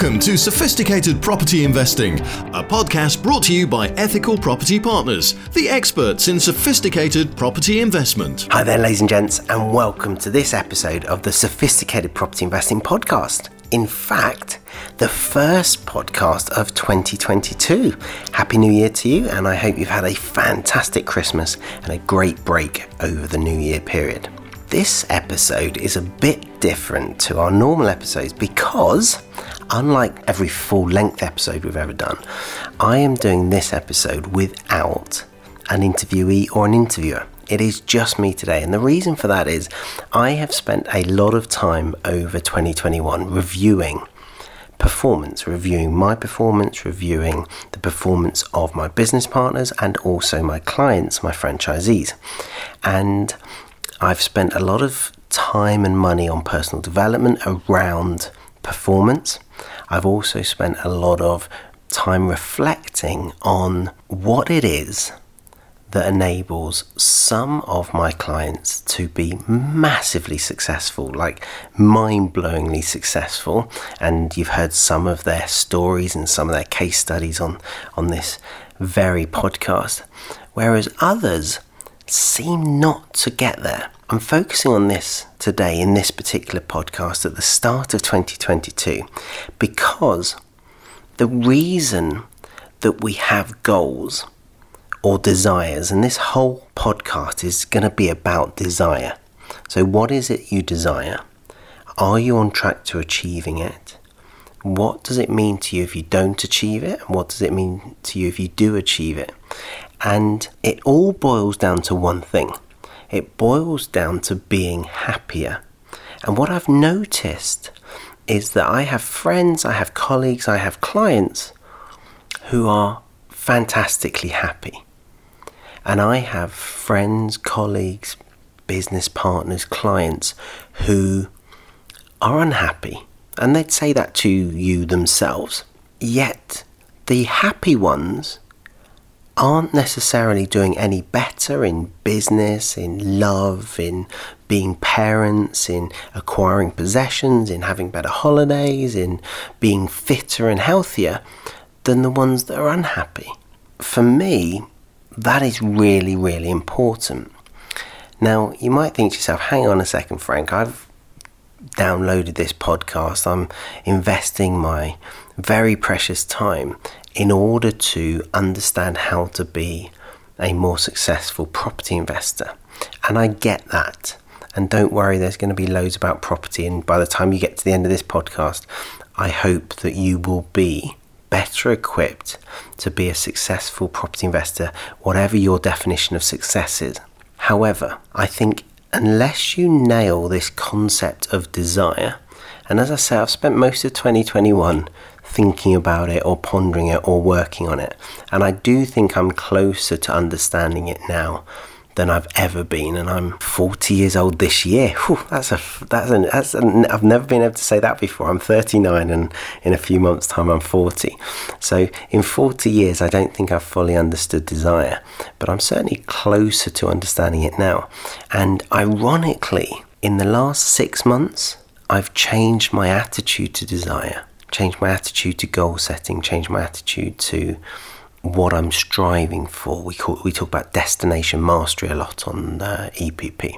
Welcome to Sophisticated Property Investing, a podcast brought to you by Ethical Property Partners, the experts in sophisticated property investment. Hi there, ladies and gents, and welcome to this episode of the Sophisticated Property Investing Podcast. In fact, the first podcast of 2022. Happy New Year to you, and I hope you've had a fantastic Christmas and a great break over the New Year period. This episode is a bit different to our normal episodes because, unlike every full length episode we've ever done, I am doing this episode without an interviewee or an interviewer. It is just me today, and the reason for that is I have spent a lot of time over 2021 reviewing performance, reviewing my performance, reviewing the performance of my business partners and also my clients, my franchisees. And I've spent a lot of time and money on personal development around performance. I've also spent a lot of time reflecting on what it is that enables some of my clients to be massively successful, like mind blowingly successful. And you've heard some of their stories and some of their case studies on, on this very podcast. Whereas others seem not to get there. I'm focusing on this today in this particular podcast at the start of 2022 because the reason that we have goals or desires, and this whole podcast is going to be about desire. So, what is it you desire? Are you on track to achieving it? What does it mean to you if you don't achieve it? And what does it mean to you if you do achieve it? And it all boils down to one thing it boils down to being happier. And what I've noticed is that I have friends, I have colleagues, I have clients who are fantastically happy. And I have friends, colleagues, business partners, clients who are unhappy. And they'd say that to you themselves. Yet, the happy ones aren't necessarily doing any better in business, in love, in being parents, in acquiring possessions, in having better holidays, in being fitter and healthier than the ones that are unhappy. For me, that is really, really important. Now, you might think to yourself, hang on a second, Frank, I've downloaded this podcast, I'm investing my very precious time in order to understand how to be a more successful property investor. And I get that. And don't worry, there's going to be loads about property. And by the time you get to the end of this podcast, I hope that you will be better equipped to be a successful property investor, whatever your definition of success is. However, I think unless you nail this concept of desire, and as I say, I've spent most of 2021 thinking about it or pondering it or working on it. And I do think I'm closer to understanding it now than I've ever been, and I'm 40 years old this year. Whew, that's a that's an that's an, I've never been able to say that before. I'm 39, and in a few months' time, I'm 40. So in 40 years, I don't think I've fully understood desire, but I'm certainly closer to understanding it now. And ironically, in the last six months, I've changed my attitude to desire changed my attitude to goal setting, changed my attitude to what I'm striving for. We call, we talk about destination mastery a lot on uh, EPP.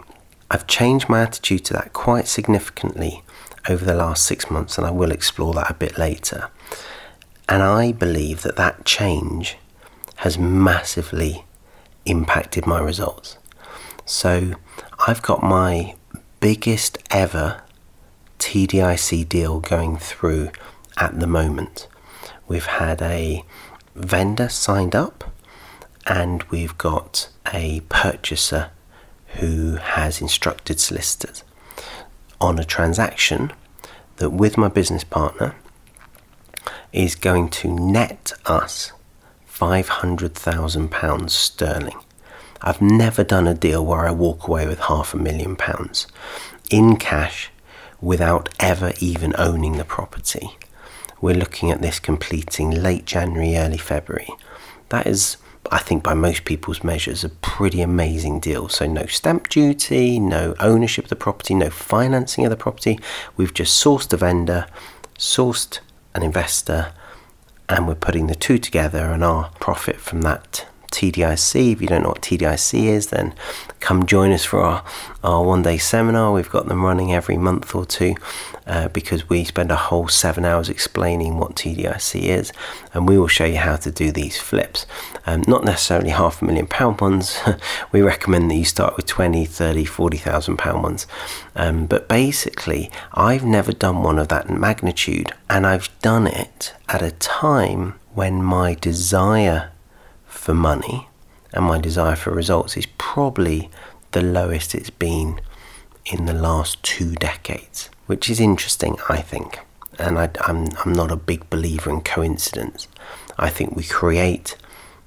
I've changed my attitude to that quite significantly over the last six months, and I will explore that a bit later. And I believe that that change has massively impacted my results. So I've got my biggest ever TDIC deal going through at the moment. We've had a vendor signed up and we've got a purchaser who has instructed solicitors on a transaction that with my business partner is going to net us £500,000 sterling. I've never done a deal where I walk away with half a million pounds in cash without ever even owning the property we're looking at this completing late January, early February. That is, I think, by most people's measures, a pretty amazing deal. So, no stamp duty, no ownership of the property, no financing of the property. We've just sourced a vendor, sourced an investor and we're putting the two together and our profit from that TDIC. If you don't know what TDIC is, then come join us for our, our one day seminar. We've got them running every month or two uh, because we spend a whole seven hours explaining what TDIC is and we will show you how to do these flips. Um, not necessarily half a million pound ones. we recommend that you start with 20, 30, 40,000 pound ones. Um, but basically, I've never done one of that magnitude and I've done it at a time when my desire for money and my desire for results is probably the lowest it's been in the last two decades, which is interesting, I think. And I, am I'm, I'm not a big believer in coincidence. I think we create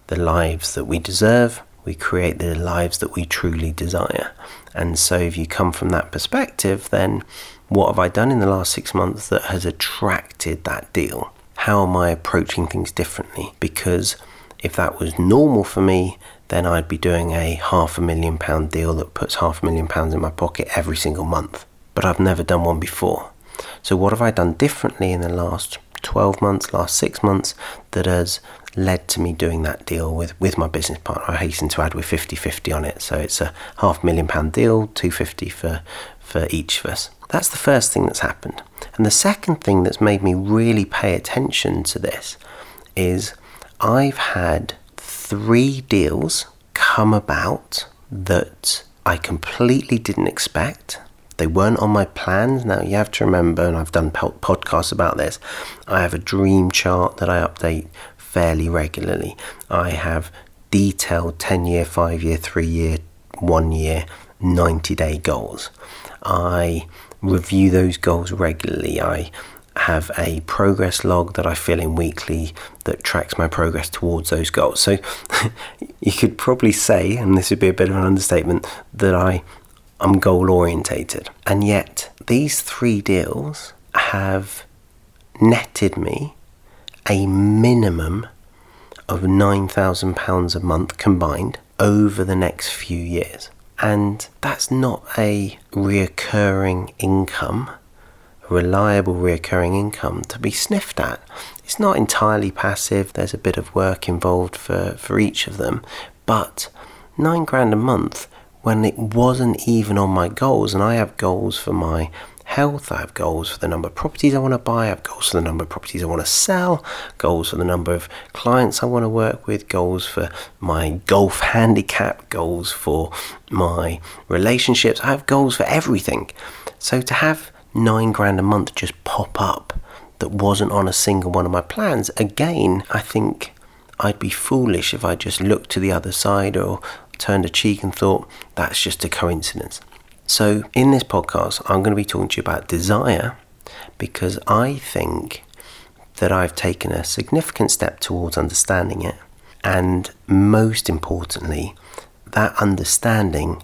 the lives that we deserve, we create the lives that we truly desire. And so, if you come from that perspective, then what have I done in the last six months that has attracted that deal? How am I approaching things differently? Because if that was normal for me, then I'd be doing a half a million pound deal that puts half a million pounds in my pocket every single month. But I've never done one before. So, what have I done differently in the last 12 months, last six months that has led to me doing that deal with, with my business partner? I hasten to add with 50 50 on it. So, it's a half million pound deal, 250 for, for each of us. That's the first thing that's happened. And the second thing that's made me really pay attention to this is I've had three deals come about that I completely didn't expect. They weren't on my plans. Now, you have to remember, and I've done podcasts about this, I have a dream chart that I update fairly regularly. I have detailed 10 year, 5 year, 3 year, 1 year, 90 day goals. I review those goals regularly. I have a progress log that I fill in weekly that tracks my progress towards those goals. So you could probably say, and this would be a bit of an understatement, that I am goal orientated. And yet these three deals have netted me a minimum of £9,000 a month combined over the next few years. And that's not a reoccurring income reliable recurring income to be sniffed at. It's not entirely passive, there's a bit of work involved for, for each of them, but nine grand a month when it wasn't even on my goals, and I have goals for my health, I have goals for the number of properties I want to buy, I have goals for the number of properties I want to sell, goals for the number of clients I want to work with, goals for my golf handicap, goals for my relationships. I have goals for everything. So to have nine grand a month just pop up that wasn't on a single one of my plans, again, I think I'd be foolish if I just looked to the other side or turned a cheek and thought that's just a coincidence. So, in this podcast, I'm going to be talking to you about desire because I think that I've taken a significant step towards understanding it. And most importantly, that understanding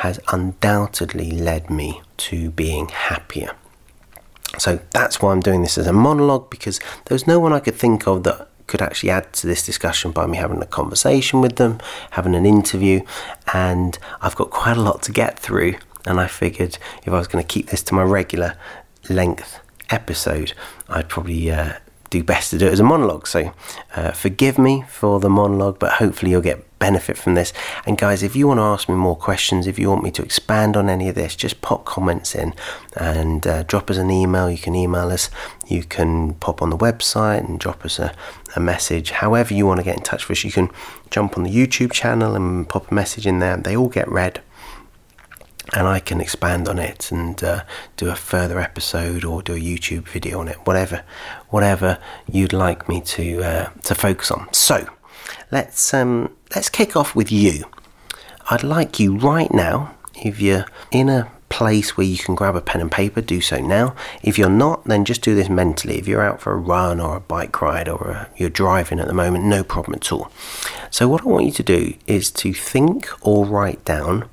has undoubtedly led me to being happier. So that's why I'm doing this as a monologue because there's no one I could think of that could actually add to this discussion by me having a conversation with them, having an interview, and I've got quite a lot to get through. And I figured if I was going to keep this to my regular length episode, I'd probably uh, do best to do it as a monologue. So uh, forgive me for the monologue, but hopefully you'll get benefit from this. And guys, if you want to ask me more questions, if you want me to expand on any of this, just pop comments in and uh, drop us an email. You can email us, you can pop on the website and drop us a, a message. However, you want to get in touch with us, you can jump on the YouTube channel and pop a message in there. They all get read and I can expand on it and uh, do a further episode or do a YouTube video on it, whatever, whatever you'd like me to uh, to focus on. So, let's um, let's kick off with you. I'd like you right now, if you're in a place where you can grab a pen and paper, do so now. If you're not, then just do this mentally. If you're out for a run or a bike ride or a, you're driving at the moment, no problem at all. So, what I want you to do is to think or write down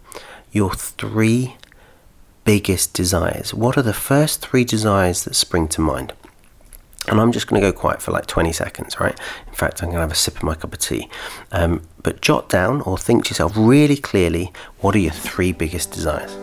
your three biggest desires. What are the first three desires that spring to mind? And I'm just going to go quiet for like 20 seconds, right? In fact, I'm going to have a sip of my cup of tea. Um, but jot down or think to yourself really clearly what are your three biggest desires?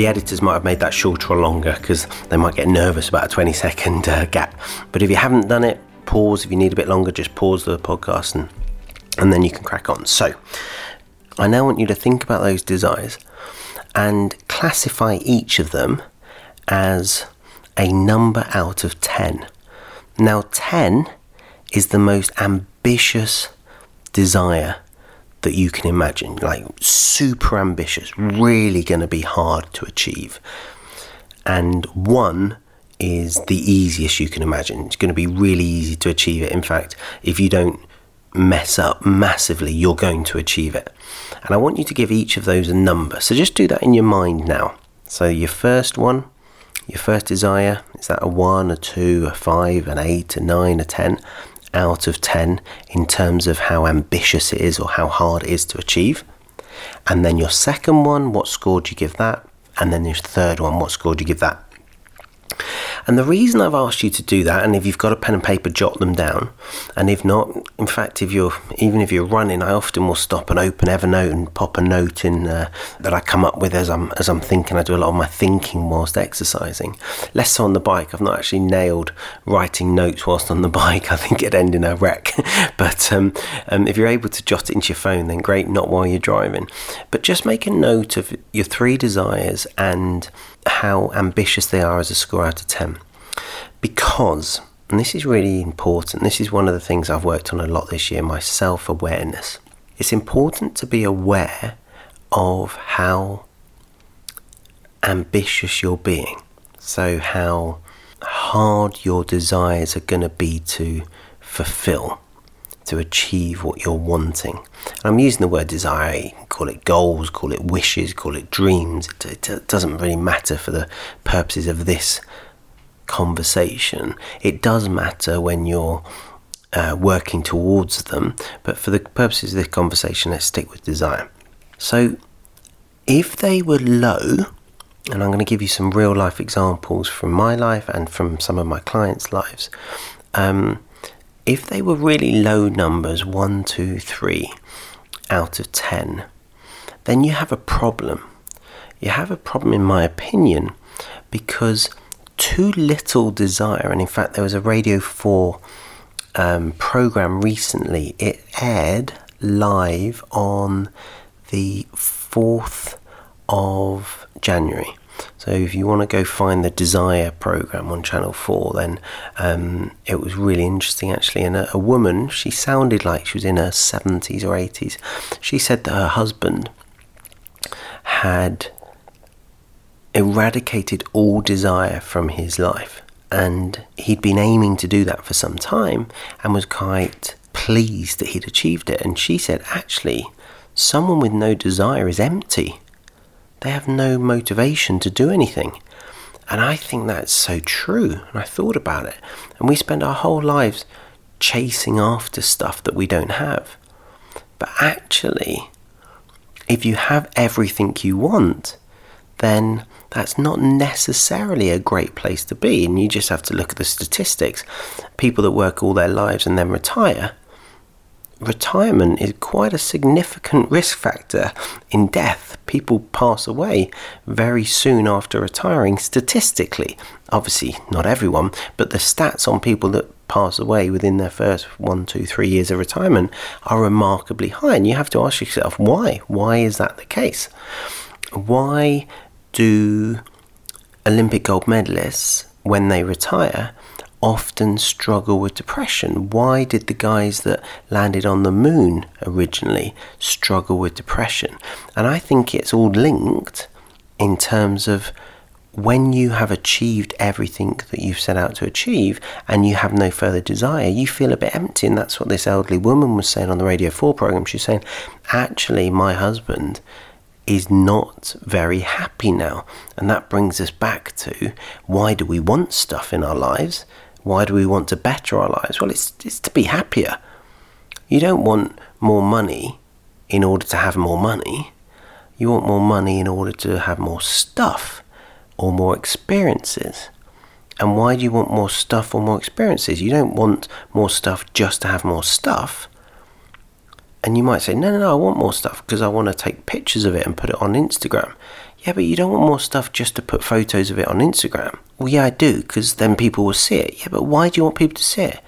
The editors might have made that shorter or longer because they might get nervous about a 20 second uh, gap. But if you haven't done it, pause. If you need a bit longer, just pause the podcast and, and then you can crack on. So, I now want you to think about those desires and classify each of them as a number out of 10. Now, 10 is the most ambitious desire that you can imagine, like super ambitious, really going to be hard to achieve. And 1 is the easiest you can imagine. It's going to be really easy to achieve it. In fact, if you don't mess up massively, you're going to achieve it. And I want you to give each of those a number. So just do that in your mind now. So your first one, your first desire, is that a 1, a 2, a 5, an 8, a 9, a 10 out of 10 in terms of how ambitious it is or how hard it is to achieve? And then your second one, what score do you give that? And then your third one, what score do you give that? And the reason I've asked you to do that, and if you've got a pen and paper, jot them down. And if not, in fact, if you're even if you're running, I often will stop and open Evernote and pop a note in uh, that I come up with as I'm as I'm thinking. I do a lot of my thinking whilst exercising. Less so on the bike. I've not actually nailed writing notes whilst on the bike. I think it'd end in a wreck. but um, um, if you're able to jot it into your phone, then great. Not while you're driving, but just make a note of your three desires and how ambitious they are as a score out of 10. Because, and this is really important, this is one of the things I've worked on a lot this year my self awareness. It's important to be aware of how ambitious you're being. So, how hard your desires are going to be to fulfill, to achieve what you're wanting. And I'm using the word desire, call it goals, call it wishes, call it dreams. It, it doesn't really matter for the purposes of this conversation. It does matter when you're uh, working towards them, but for the purposes of this conversation, let's stick with desire. So, if they were low, and I'm going to give you some real life examples from my life and from some of my clients' lives. Um, if they were really low numbers, one, two, three out of ten, then you have a problem. You have a problem, in my opinion, because too little desire, and in fact, there was a Radio 4 um, program recently, it aired live on the 4th of January. So if you want to go find the Desire program on Channel 4, then um, it was really interesting actually. And a, a, woman, she sounded like she was in her 70s or 80s. She said that her husband had eradicated all desire from his life. And he'd been aiming to do that for some time and was quite pleased that he'd achieved it. And she said, actually, someone with no desire is empty. They have no motivation to do anything. And I think that's so true. And I thought about it. And we spend our whole lives chasing after stuff that we don't have. But actually, if you have everything you want, then that's not necessarily a great place to be. And you just have to look at the statistics. People that work all their lives and then retire, retirement is quite a significant risk factor in death. People pass away very soon after retiring, statistically. Obviously, not everyone, but the stats on people that pass away within their first one, two, three years of retirement are remarkably high. And you have to ask yourself, why? Why is that the case? Why do Olympic gold medalists, when they retire, often struggle with depression? Why did the guys that landed on the moon originally struggle with depression? And I think it's all linked in terms of when you have achieved everything that you've set out to achieve and you have no further desire, you feel a bit empty. And that's what this elderly woman was saying on the Radio 4 program. She's saying, actually, my husband is not very happy now. And that brings us back to why do we want stuff in our lives? Why do we want to better our lives? Well, it's, it's to be happier. You don't want more money in order to have more money. You want more money in order to have more stuff or more experiences. And why do you want more stuff or more experiences? You don't want more stuff just to have more stuff and you might say, no, no, no, I want more stuff because I want to take pictures of it and put it on Instagram. Yeah, but you don't want more stuff just to put photos of it on Instagram. Well, yeah, I do, because then people will see it. Yeah, but why do you want people to see it?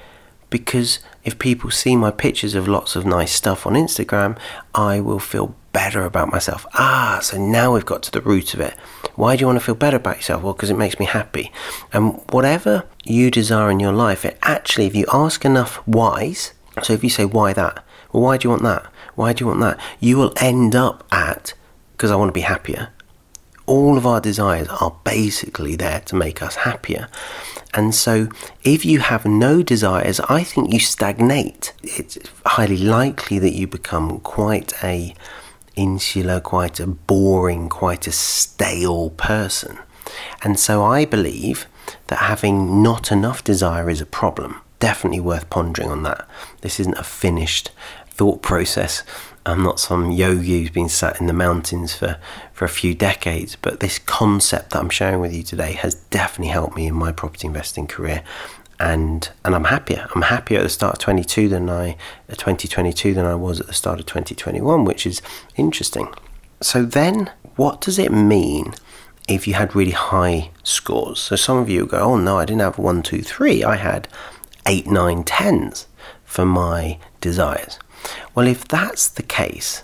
Because if people see my pictures of lots of nice stuff on Instagram, I will feel better about myself. Ah, so now we've got to the root of it. Why do you want to feel better about yourself? Well, because it makes me happy. And whatever you desire in your life, it actually, if you ask enough whys, so if you say, why that? Well, why do you want that? Why do you want that? You will end up at, because I want to be happier. All of our desires are basically there to make us happier. And so, if you have no desires, I think you stagnate. It's highly likely that you become quite a insular, quite a boring, quite a stale person. And so, I believe that having not enough desire is a problem. Definitely worth pondering on that. This isn't a finished thought process. I'm not some yogi who's been sat in the mountains for, for a few decades, but this concept that I'm sharing with you today has definitely helped me in my property investing career. And, and I'm happier. I'm happier at the start of 22 than I, uh, 2022 than I was at the start of 2021, which is interesting. So then, what does it mean if you had really high scores? So some of you go, oh no, I didn't have one, two, three. I had eight, nine, tens for my desires. Well, if that's the case,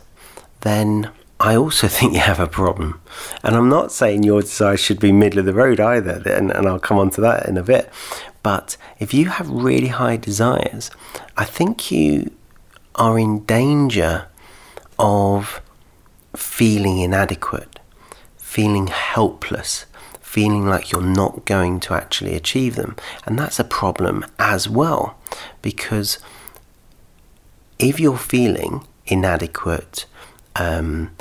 then I also think you have a problem. And I'm not saying your desire should be middle of the road either, and, and I'll come on to that in a bit. But if you have really high desires, I think you are in danger of feeling inadequate, feeling helpless, feeling like you're not going to actually achieve them. And that's a problem as well, because if you're feeling inadequate, um,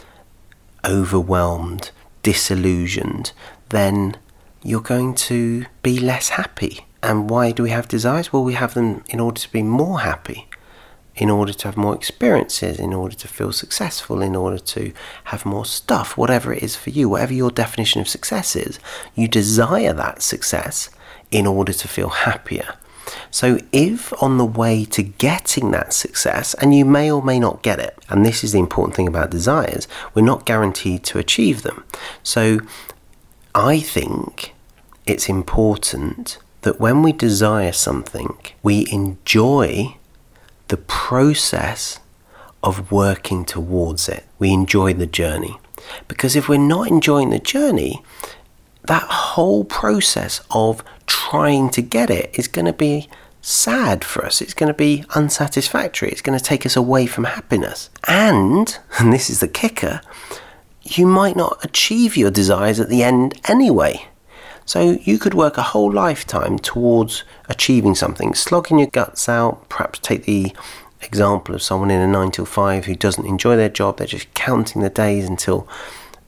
overwhelmed, disillusioned, then you're going to be less happy. And why do we have desires? Well, we have them in order to be more happy, in order to have more experiences, in order to feel successful, in order to have more stuff, whatever it is for you, whatever your definition of success is, you desire that success in order to feel happier. So, if on the way to getting that success, and you may or may not get it, and this is the important thing about desires, we're not guaranteed to achieve them. So, I think it's important that when we desire something, we enjoy the process of working towards it. We enjoy the journey. Because if we're not enjoying the journey, that whole process of trying to get it is going to be sad for us. It's going to be unsatisfactory. It's going to take us away from happiness. And, and this is the kicker, you might not achieve your desires at the end anyway. So you could work a whole lifetime towards achieving something, slogging your guts out, perhaps take the example of someone in a 9 till 5 who doesn't enjoy their job, they're just counting the days until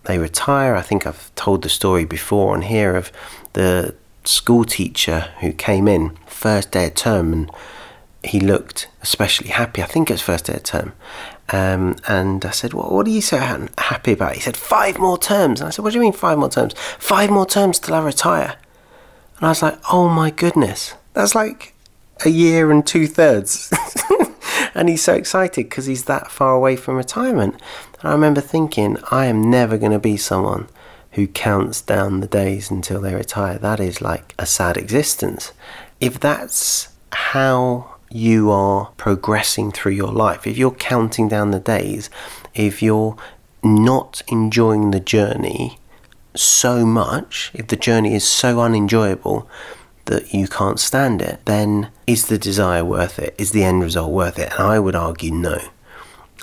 they retire. I think I've told the story before on here of the school teacher who came in first day of term and he looked especially happy. I think it was first day of term. Um, and I said, well, what are you so happy about? He said, five more terms. And I said, what do you mean five more terms? Five more terms till I retire. And I was like, oh my goodness, that's like a year and two thirds. and he's so excited because he's that far away from retirement. And I remember thinking, I am never going to be someone who counts down the days until they retire. That is like a sad existence. If that's how you are progressing through your life, if you're counting down the days, if you're not enjoying the journey so much, if the journey is so unenjoyable that you can't stand it, then is the desire worth it? Is the end result worth it? And I would argue no.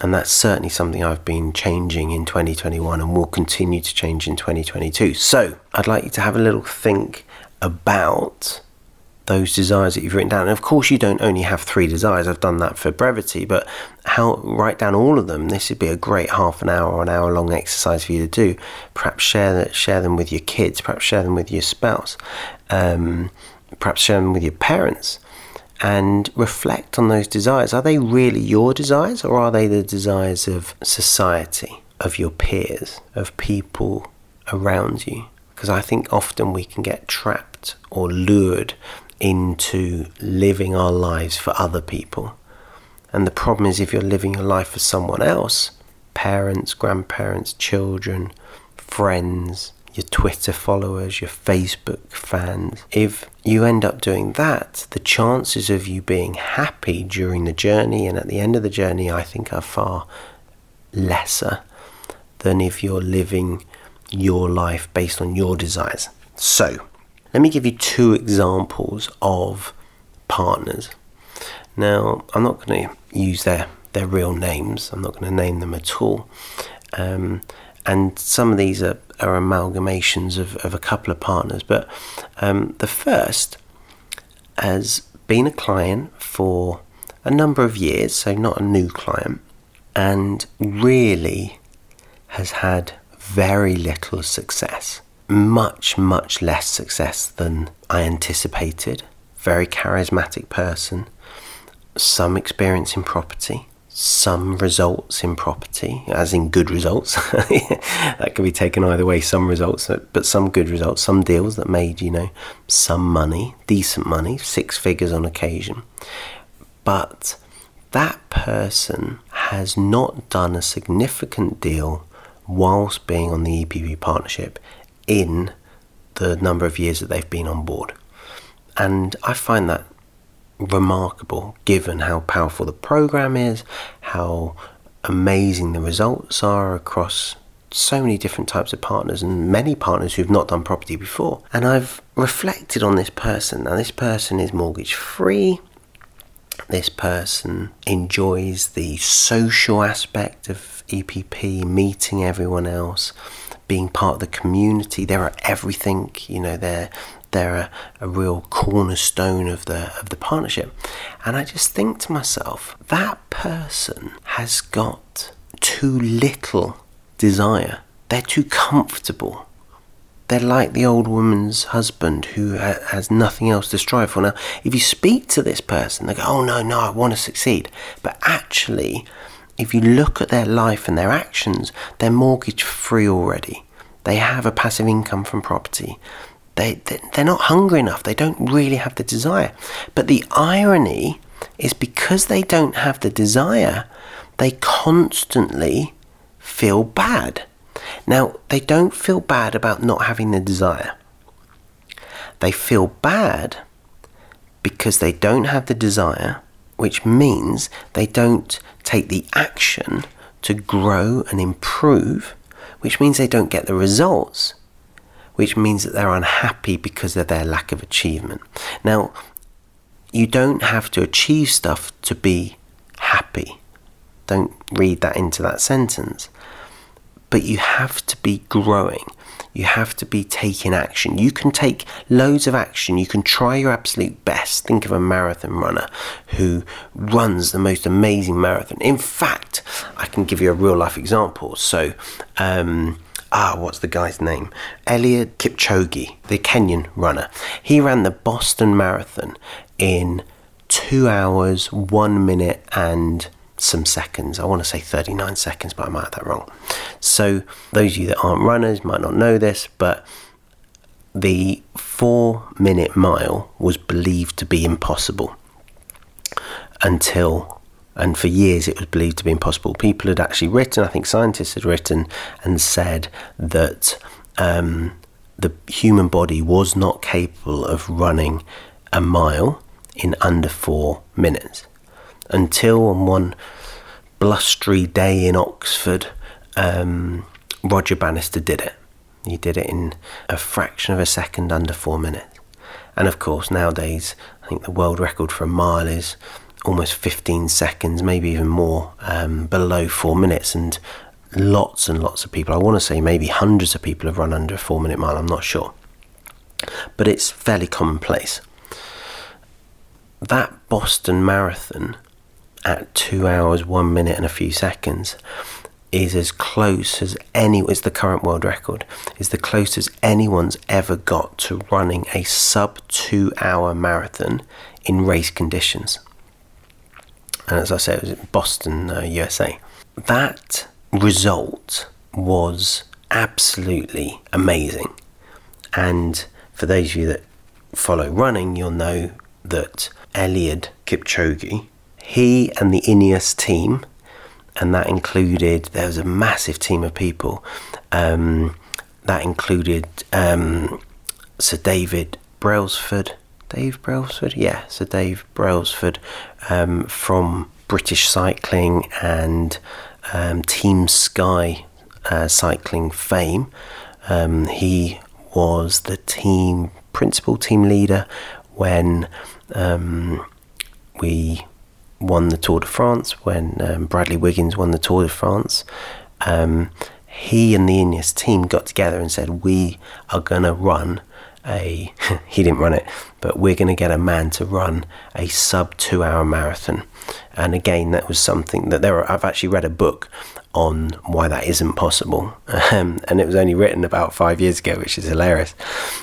And that's certainly something I've been changing in 2021 and will continue to change in 2022. So I'd like you to have a little think about those desires that you've written down. And of course, you don't only have three desires. I've done that for brevity, but how write down all of them. This would be a great half an hour or an hour long exercise for you to do. Perhaps share that, share them with your kids. Perhaps share them with your spouse. Um, perhaps share them with your parents and reflect on those desires. Are they really your desires or are they the desires of society, of your peers, of people around you? Because I think often we can get trapped or lured into living our lives for other people. And the problem is if you're living your life for someone else, parents, grandparents, children, friends, your Twitter followers, your Facebook fans. If you end up doing that, the chances of you being happy during the journey and at the end of the journey, I think, are far lesser than if you're living your life based on your desires. So, let me give you two examples of partners. Now, I'm not going to use their, their real names, I'm not going to name them at all. Um, and some of these are, are amalgamations of, of a couple of partners. But um, the first has been a client for a number of years, so not a new client, and really has had very little success. Much, much less success than I anticipated. Very charismatic person, some experience in property, some results in property, as in good results. that could be taken either way. Some results, but some good results, some deals that made, you know, some money, decent money, six figures on occasion. But that person has not done a significant deal whilst being on the EPP partnership in the number of years that they've been on board. And I find that remarkable given how powerful the program is, how amazing the results are across so many different types of partners and many partners who've not done property before. And I've reflected on this person. Now, this person is mortgage free. This person enjoys the social aspect of EPP, meeting everyone else, being part of the community. They're everything, you know, they're they're a, a real cornerstone of the of the partnership. And I just think to myself, that person has got too little desire. They're too comfortable. They're like the old woman's husband who ha- has nothing else to strive for. Now, if you speak to this person, they go, Oh, no, no, I want to succeed. But actually, if you look at their life and their actions, they're mortgage free already. They have a passive income from property they, they're not hungry enough. They don't really have the desire. But the irony is because they don't have the desire, they constantly feel bad. Now, they don't feel bad about not having the desire. They feel bad because they don't have the desire, which means they don't take the action to grow and improve, which means they don't get the results which means that they're unhappy because of their lack of achievement. Now, you don't have to achieve stuff to be happy. Don't read that into that sentence. But you have to be growing. You have to be taking action. You can take loads of action. You can try your absolute best. Think of a marathon runner who runs the most amazing marathon. In fact, I can give you a real life example. So, um, ah, what's the guy's name? Eliud Kipchoge, the Kenyan runner. He ran the Boston Marathon in two hours, one minute, and some seconds. I want to say 39 seconds, but I might have that wrong. So, those of you that aren't runners might not know this, but the four minute mile was believed to be impossible until and for years it was believed to be impossible. People had actually written, I think scientists had written and said that um, the human body was not capable of running a mile in under four minutes until on one blustery day in Oxford, um, Roger Bannister did it. He did it in a fraction of a second under four minutes. And of course, nowadays, I think the world record for a mile is almost 15 seconds, maybe even more, um, below four minutes. And lots and lots of people, I want to say maybe hundreds of people have run under a four minute mile, I'm not sure. But it's fairly commonplace. That Boston Marathon at two hours, one minute, and a few seconds is as close as any is the current world record is the closest anyone's ever got to running a sub two hour marathon in race conditions and as I said, it was in Boston, uh, USA. That result was absolutely amazing. And for those of you that follow running, you'll know that Eliud Kipchoge, he and the Ineos team, and that included there was a massive team of people. Um, that included um, Sir David Brailsford. Dave Brailsford? Yeah, so Dave Brailsford um, from British Cycling and um, Team Sky uh, cycling fame. Um, he was the team principal team leader when um, we won the Tour de France, when um, Bradley Wiggins won the Tour de France. Um, he and the Ineos team got together and said, We are going to run a, he didn't run it, but we're going to get a man to run a sub two hour marathon. And again, that was something that there are, I've actually read a book on why that isn't possible. Um, and it was only written about five years ago, which is hilarious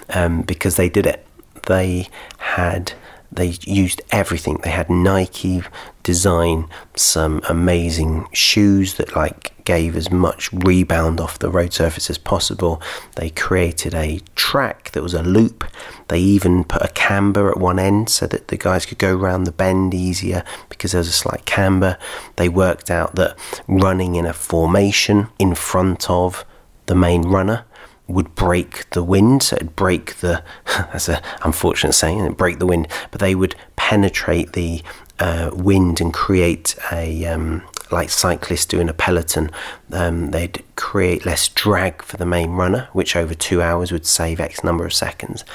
um, because they did it. They had they used everything. They had Nike design some amazing shoes that like gave as much rebound off the road surface as possible. They created a track that was a loop. They even put a camber at one end so that the guys could go around the bend easier because there was a slight camber. They worked out that running in a formation in front of the main runner would break the wind, so it'd break the. That's an unfortunate saying, it'd break the wind, but they would penetrate the uh, wind and create a um, like cyclists do in a peloton. Um, they'd create less drag for the main runner, which over two hours would save X number of seconds.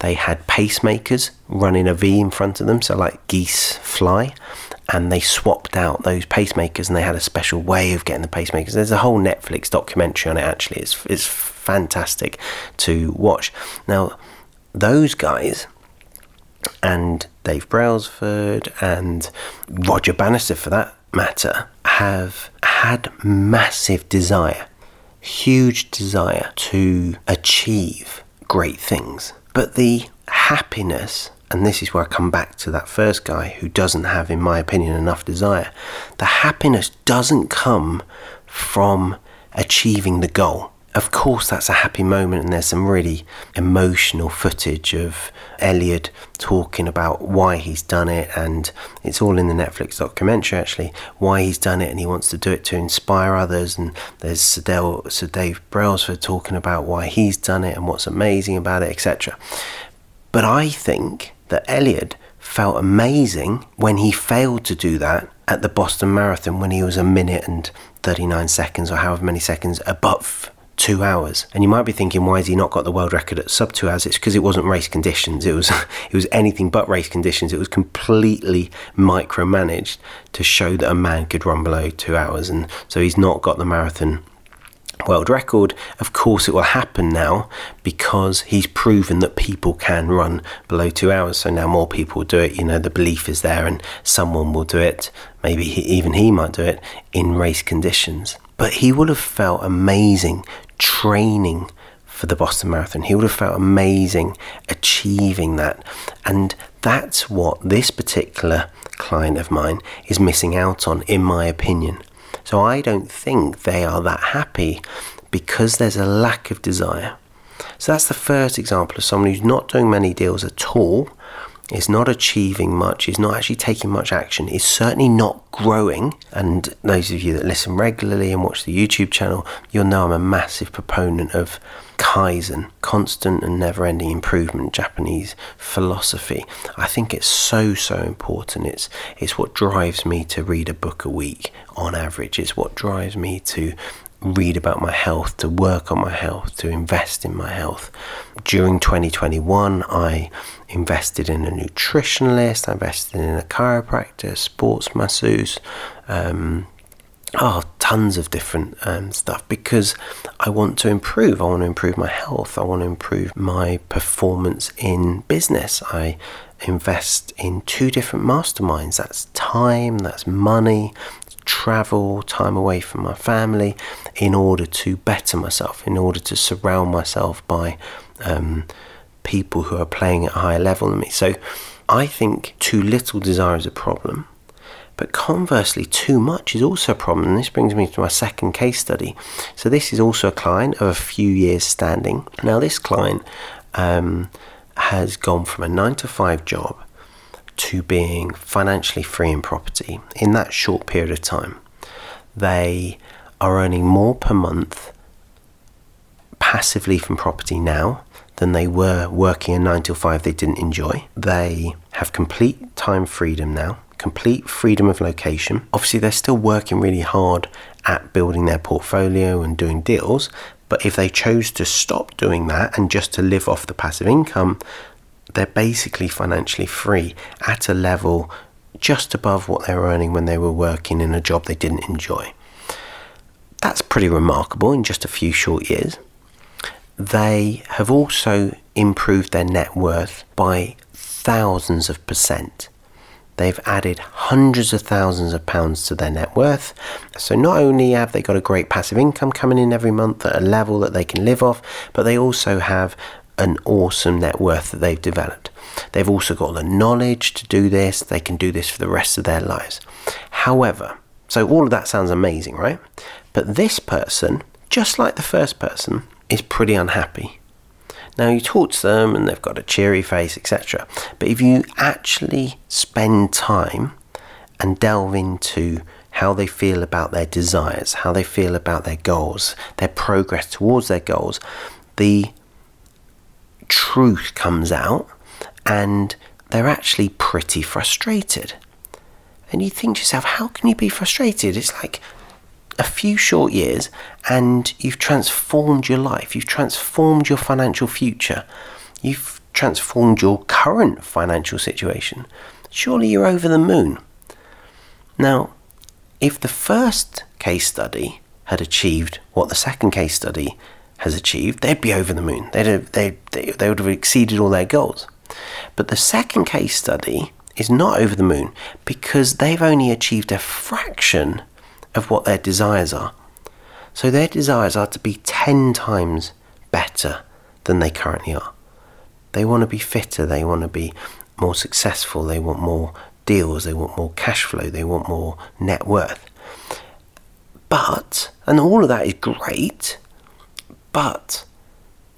They had pacemakers running a V in front of them, so like geese fly. And they swapped out those pacemakers, and they had a special way of getting the pacemakers. There's a whole Netflix documentary on it. Actually, it's it's fantastic to watch. Now, those guys and Dave Brailsford and Roger Bannister, for that matter, have had massive desire, huge desire to achieve great things. But the happiness, and this is where I come back to that first guy who doesn't have, in my opinion, enough desire, the happiness doesn't come from achieving the goal of course, that's a happy moment, and there's some really emotional footage of Eliud talking about why he's done it, and it's all in the Netflix documentary actually, why he's done it, and he wants to do it to inspire others. And there's Sir, Sir Dave Brailsford talking about why he's done it and what's amazing about it, etc. But I think that Eliud felt amazing when he failed to do that at the Boston Marathon when he was a minute and 39 seconds or however many seconds above two hours. And you might be thinking, why has he not got the world record at sub two hours? It's because it wasn't race conditions. It was it was anything but race conditions. It was completely micromanaged to show that a man could run below two hours. And so he's not got the marathon world record. Of course, it will happen now because he's proven that people can run below two hours. So now more people do it. You know, the belief is there, and someone will do it. Maybe he, even he might do it in race conditions. But he would have felt amazing training for the Boston Marathon. He would have felt amazing achieving that. And that's what this particular client of mine is missing out on, in my opinion. So I don't think they are that happy because there's a lack of desire. So that's the first example of someone who's not doing many deals at all is not achieving much, is not actually taking much action, is certainly not growing. And those of you that listen regularly and watch the YouTube channel, you'll know I'm a massive proponent of Kaizen, constant and never ending improvement, Japanese philosophy. I think it's so, so important. It's, it's what drives me to read a book a week on average. It's what drives me to read about my health, to work on my health, to invest in my health. During 2021, I invested in a nutritionalist, I invested in a chiropractor, sports masseuse, um, oh, tons of different um, stuff because I want to improve. I want to improve my health. I want to improve my performance in business. I invest in two different masterminds that's time, that's money, travel, time away from my family in order to better myself, in order to surround myself by um, people who are playing at a higher level than me. So I think too little desire is a problem. But conversely, too much is also a problem. And this brings me to my second case study. So, this is also a client of a few years standing. Now, this client um, has gone from a nine to five job to being financially free in property in that short period of time. They are earning more per month passively from property now than they were working a 9 till 5 they didn't enjoy. They have complete time freedom now, complete freedom of location. Obviously, they're still working really hard at building their portfolio and doing deals, but if they chose to stop doing that and just to live off the passive income, they're basically financially free at a level just above what they were earning when they were working in a job they didn't enjoy. That's pretty remarkable in just a few short years. They have also improved their net worth by thousands of percent. They've added hundreds of thousands of pounds to their net worth. So not only have they got a great passive income coming in every month at a level that they can live off, but they also have an awesome net worth that they've developed. They've also got the knowledge to do this. They can do this for the rest of their lives. However, so all of that sounds amazing, right? But this person, just like the first person, is pretty unhappy. Now you talk to them and they've got a cheery face, etc. But if you actually spend time and delve into how they feel about their desires, how they feel about their goals, their progress towards their goals, the truth comes out and they're actually pretty frustrated. And you think to yourself, how can you be frustrated? It's like a few short years and you've transformed your life, you've transformed your financial future, you've transformed your current financial situation. Surely you're over the moon. Now, if the first case study had achieved what the second case study has achieved, they'd be over the moon. They'd have, they, they, they would have exceeded all their goals. But the second case study is not over the moon because they've only achieved a fraction of what their desires are. So their desires are to be 10 times better than they currently are. They want to be fitter, they want to be more successful, they want more deals, they want more cash flow, they want more net worth. But, and all of that is great, but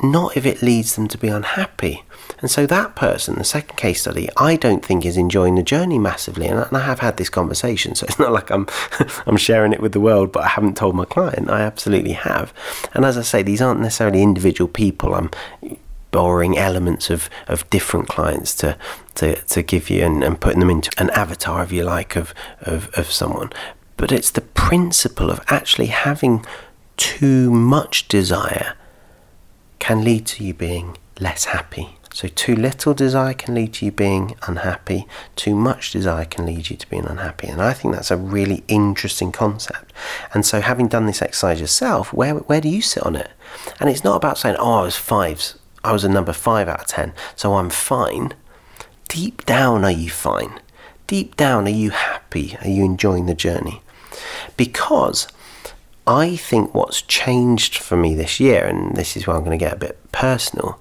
not if it leads them to be unhappy. And so that person, the second case study, I don't think is enjoying the journey massively. And I have had this conversation, so it's not like I'm I'm sharing it with the world, but I haven't told my client. I absolutely have. And as I say, these aren't necessarily individual people. I'm borrowing elements of, of different clients to, to, to give you and, and putting them into an avatar, if you like, of, of, of someone. But it's the principle of actually having too much desire can lead to you being less happy. So, too little desire can lead to you being unhappy, too much desire can lead you to being unhappy. And I think that's a really interesting concept. And so, having done this exercise yourself, where, where do you sit on it? And it's not about saying, oh, I was fives, I was a number five out of 10, so I'm fine. Deep down, are you fine? Deep down, are you happy? Are you enjoying the journey? Because I think what's changed for me this year, and this is where I'm going to get a bit personal,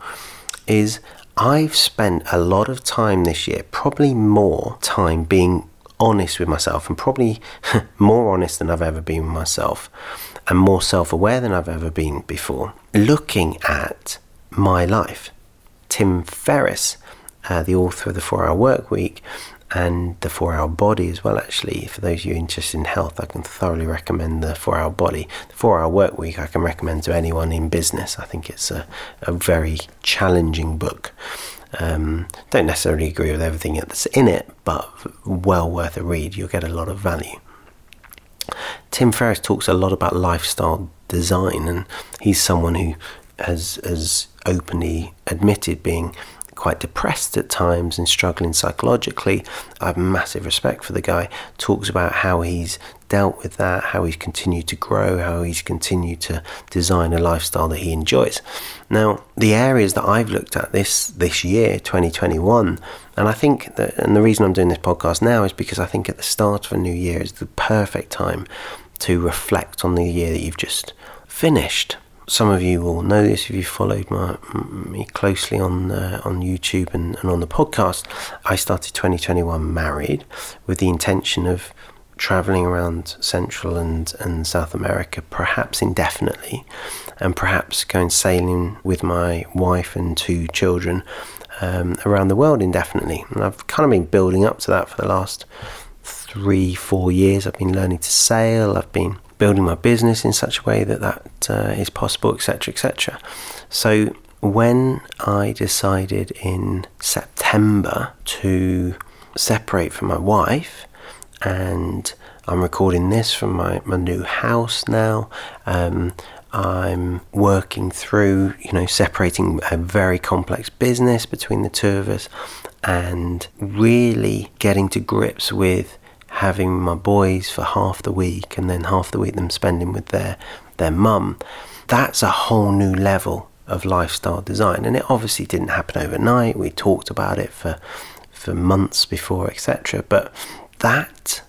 is I've spent a lot of time this year, probably more time being honest with myself, and probably more honest than I've ever been with myself, and more self aware than I've ever been before, looking at my life. Tim Ferriss, uh, the author of The Four Hour Work Week, and the four hour body as well actually. For those of you interested in health i can thoroughly recommend the four hour body. The four hour work week i can recommend to anyone in business. I think it's a, a very challenging book. Um, don't necessarily agree with everything that's in it but well worth a read. You'll get a lot of value. Tim ferriss talks a lot about lifestyle design and he's someone who has has openly admitted being quite depressed at times and struggling psychologically. I have massive respect for the guy. Talks about how he's dealt with that, how he's continued to grow, how he's continued to design a lifestyle that he enjoys. Now, the areas that I've looked at this this year, 2021, and I think that, and the reason I'm doing this podcast now is because I think at the start of a new year is the perfect time to reflect on the year that you've just finished some of you will know this if you followed my, me closely on uh, on YouTube and, and on the podcast. I started 2021 married with the intention of traveling around Central and, and South America, perhaps indefinitely, and perhaps going sailing with my wife and two children um, around the world indefinitely. And I've kind of been building up to that for the last three, four years. I've been learning to sail, I've been building my business in such a way that that uh, is possible, etc., etc. So when I decided in September to separate from my wife, and I'm recording this from my, my new house now. Um, I'm working through, you know, separating a very complex business between the two of us and really getting to grips with having my boys for half the week and then half the week them spending with their their mum. That's a whole new level of lifestyle design and it obviously didn't happen overnight. We talked about it for for months before, etc. But that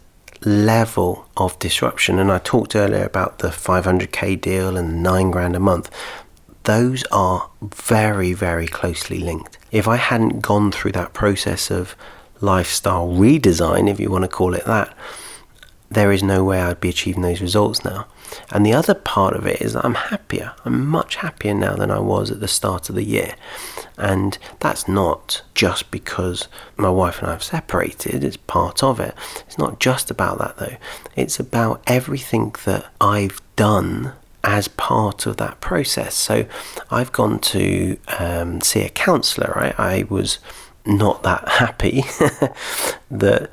level of disruption, and I talked earlier about the 500k deal and nine grand a month, those are very, very closely linked. If I hadn't gone through that process of lifestyle redesign, if you want to call it that, there is no way I'd be achieving those results now. And the other part of it is that I'm happier. I'm much happier now than I was at the start of the year. And that's not just because my wife and I have separated, it's part of it. It's not just about that though, it's about everything that I've done as part of that process. So I've gone to um, see a counsellor, right? I was not that happy that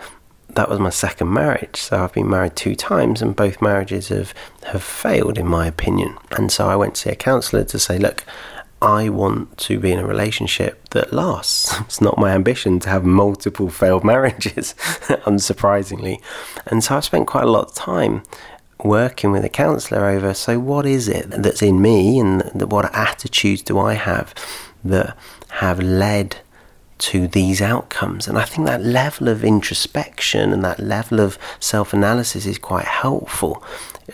that was my second marriage. So I've been married two times, and both marriages have, have failed, in my opinion. And so I went to see a counsellor to say, look, I want to be in a relationship that lasts. It's not my ambition to have multiple failed marriages, unsurprisingly. And so I've spent quite a lot of time working with a counsellor over so, what is it that's in me, and what attitudes do I have that have led to these outcomes. And I think that level of introspection and that level of self analysis is quite helpful.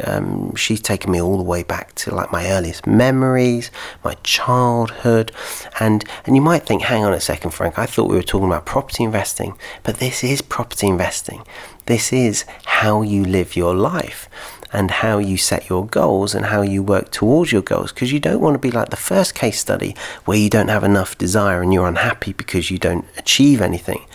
Um, she's taken me all the way back to like my earliest memories, my childhood, and and you might think, hang on a second, Frank. I thought we were talking about property investing, but this is property investing. This is how you live your life and how you set your goals and how you work towards your goals because you don't want to be like the first case study where you don't have enough desire and you're unhappy because you don't achieve anything.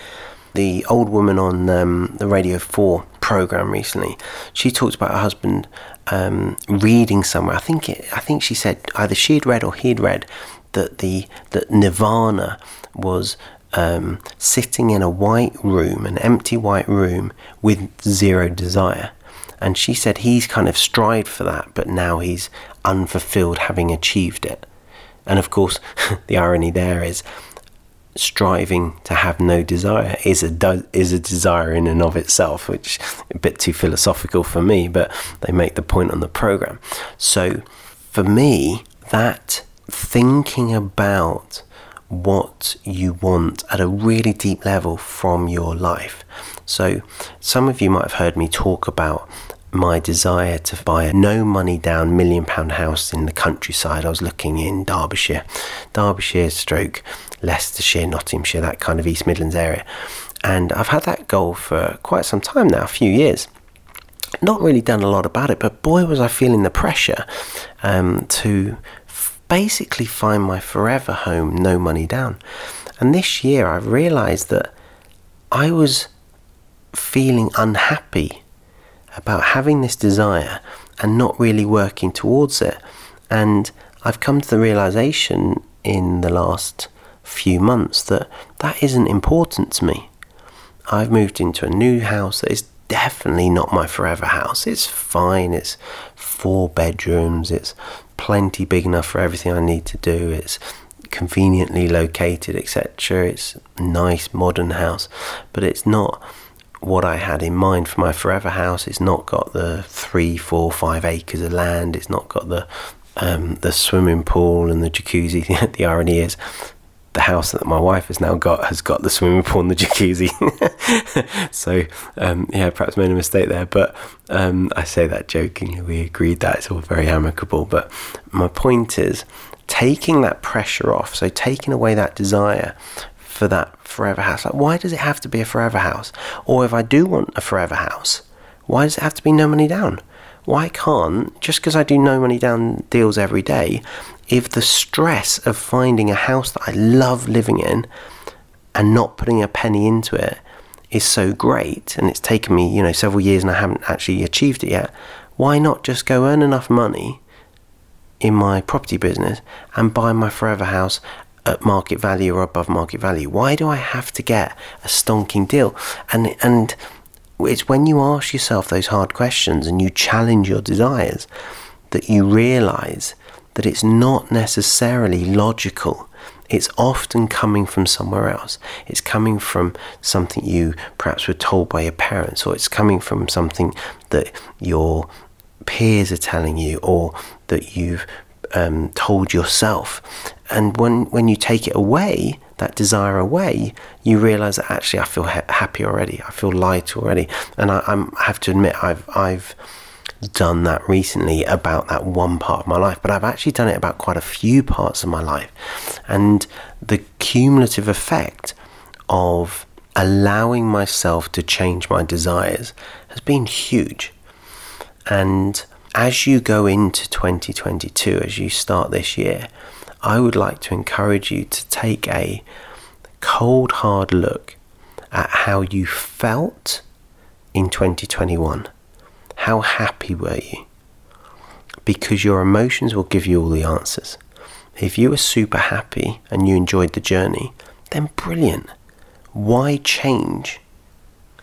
The old woman on um, the Radio 4 program recently, she talked about her husband um, reading somewhere. I think it, I think she said either she'd read or he'd read that the that Nirvana was um, sitting in a white room, an empty white room with zero desire. And she said he's kind of strived for that, but now he's unfulfilled having achieved it. And of course, the irony there is striving to have no desire is a is a desire in and of itself, which a bit too philosophical for me, but they make the point on the program. So for me, that thinking about what you want at a really deep level from your life. So, some of you might have heard me talk about my desire to buy a no money down million pound house in the countryside. I was looking in Derbyshire, Derbyshire, stroke, Leicestershire, Nottinghamshire, that kind of East Midlands area. And I've had that goal for quite some time now, a few years. Not really done a lot about it, but boy, was I feeling the pressure um, to f- basically find my forever home, no money down. And this year I've realised that I was feeling unhappy about having this desire and not really working towards it. And I've come to the realization in the last few months that that isn't important to me. I've moved into a new house that is definitely not my forever house. It's fine, it's four bedrooms, it's plenty big enough for everything I need to do, it's conveniently located, etc. It's a nice modern house, but it's not what I had in mind for my forever house. It's not got the three, four, five acres of land. It's not got the um, the swimming pool and the jacuzzi. the irony is, the house that my wife has now got has got the swimming pool and the jacuzzi. so um, yeah, perhaps made a mistake there. But um, I say that jokingly. We agreed that it's all very amicable. But my point is taking that pressure off. So taking away that desire for that forever house. Like, why does it have to be a forever house? Or if I do want a forever house, why does it have to be no money down? Why can't, just because I do no money down deals every day, if the stress of finding a house that I love living in and not putting a penny into it is so great and it's taken me, you know, several years and I haven't actually achieved it yet, Why not just go earn enough money in my property business and buy my forever house at market value or above market value? Why do I have to get a stonking deal? And and it's when you ask yourself those hard questions and you challenge your desires that you realize that it's not necessarily logical. It's often coming from somewhere else. It's coming from something you perhaps were told by your parents, or it's coming from something that your peers are telling you, or that you've um, told yourself. And when, when you take it away, that desire away, you realize that actually I feel ha- happy already. I feel light already. And I, I'm, I have to admit, I've, I've done that recently about that one part of my life, but I've actually done it about quite a few parts of my life. And the cumulative effect of allowing myself to change my desires has been huge. And as you go into 2022, as you start this year, I would like to encourage you to take a cold, hard look at how you felt in 2021. How happy were you? Because your emotions will give you all the answers. If you were super happy and you enjoyed the journey, then brilliant. Why change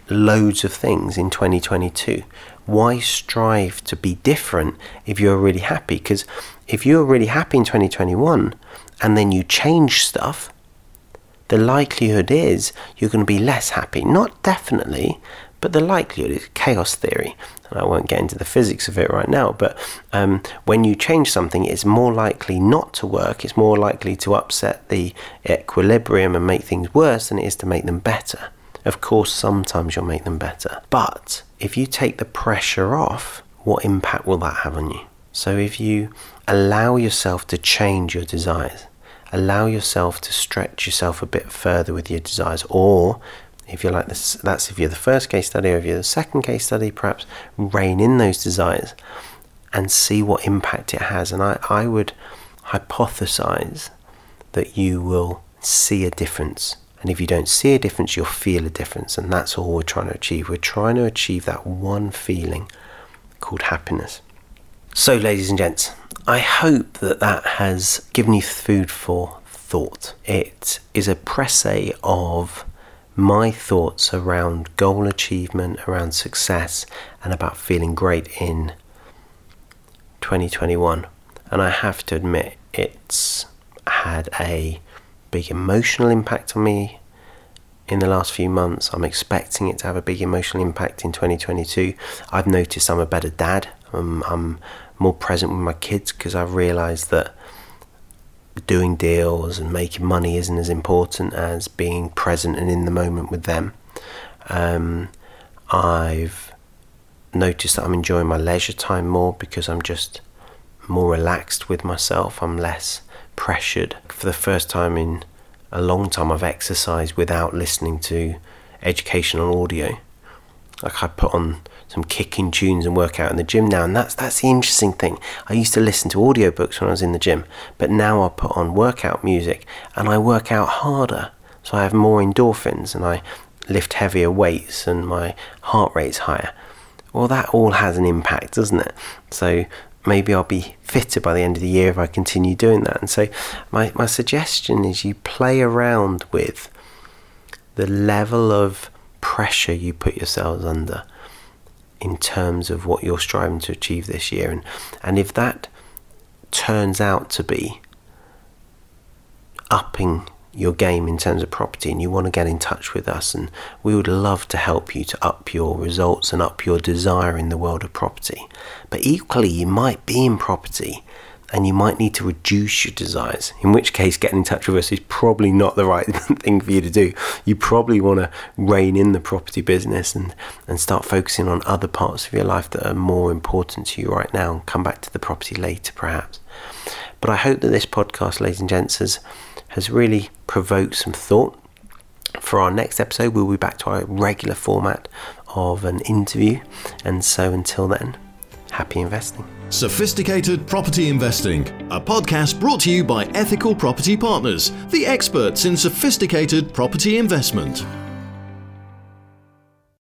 loads of things in 2022? Why strive to be different if you're really happy? Because if you're really happy in 2021 and then you change stuff, the likelihood is you're going to be less happy. Not definitely, but the likelihood is chaos theory. And I won't get into the physics of it right now, but um, when you change something, it's more likely not to work. It's more likely to upset the equilibrium and make things worse than it is to make them better. Of course, sometimes you'll make them better. But if you take the pressure off, what impact will that have on you? So if you allow yourself to change your desires, allow yourself to stretch yourself a bit further with your desires, or if you're like this, that's if you're the first case study, or if you're the second case study, perhaps rein in those desires and see what impact it has. And I, I would hypothesize that you will see a difference and if you don't see a difference, you'll feel a difference. And that's all we're trying to achieve. We're trying to achieve that one feeling called happiness. So, ladies and gents, I hope that that has given you food for thought. It is a presse of my thoughts around goal achievement, around success, and about feeling great in 2021. And I have to admit, it's had a big emotional impact on me in the last few months. I'm expecting it to have a big emotional impact in 2022. I've noticed I'm a better dad. I'm, I'm more present with my kids because I've realised that doing deals and making money isn't as important as being present and in the moment with them. Um, I've noticed that I'm enjoying my leisure time more because I'm just more relaxed with myself. I'm less pressured. For the first time in a long time, I've exercised without listening to educational audio. Like I put on some kicking tunes and work out in the gym now, and that's that's the interesting thing. I used to listen to audiobooks when I was in the gym, but now I put on workout music and I work out harder. So I have more endorphins and I lift heavier weights and my heart rate's higher. Well, that all has an impact, doesn't it? So maybe I'll be fitter by the end of the year if I continue doing that. And so, my, my suggestion is you play around with the level of pressure you put yourselves under in terms of what you're striving to achieve this year. And, and if that turns out to be upping your game in terms of property and you want to get in touch with us and we would love to help you to up your results and up your desire in the world of property. But equally you might be in property and you might need to reduce your desires in which case getting in touch with us is probably not the right thing for you to do. You probably want to rein in the property business and and start focusing on other parts of your life that are more important to you right now and come back to the property later perhaps. But i hope that this podcast ladies and gents has has really provoked some thought. For our next episode, we'll be back to our regular format of an interview. And so until then, happy investing. Sophisticated Property Investing, a podcast brought to you by Ethical Property Partners, the experts in sophisticated property investment.